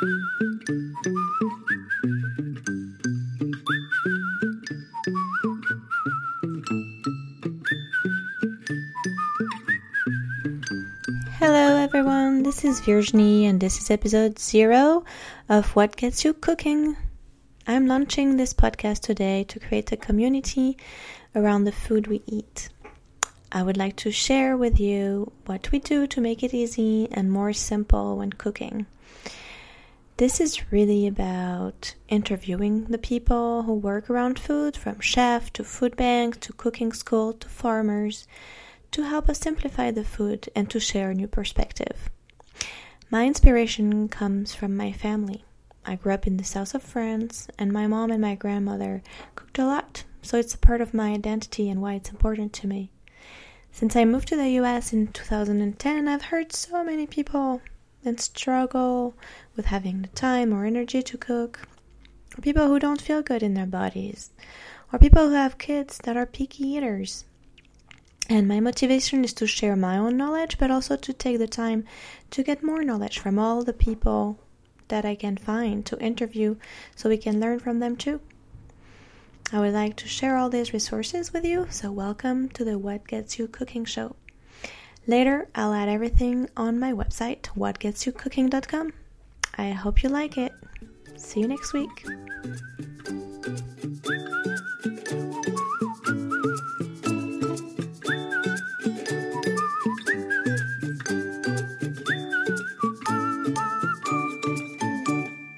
Hello everyone, this is Virginie and this is episode 0 of What Gets You Cooking. I'm launching this podcast today to create a community around the food we eat. I would like to share with you what we do to make it easy and more simple when cooking. This is really about interviewing the people who work around food, from chef to food bank to cooking school to farmers to help us simplify the food and to share a new perspective. My inspiration comes from my family. I grew up in the south of France, and my mom and my grandmother cooked a lot, so it's a part of my identity and why it's important to me. Since I moved to the US in 2010, I've heard so many people that struggle with having the time or energy to cook, or people who don't feel good in their bodies, or people who have kids that are picky eaters. And my motivation is to share my own knowledge, but also to take the time to get more knowledge from all the people that I can find to interview so we can learn from them too. I would like to share all these resources with you, so welcome to the What Gets You Cooking Show. Later, I'll add everything on my website, whatgetsyoucooking.com. I hope you like it. See you next week.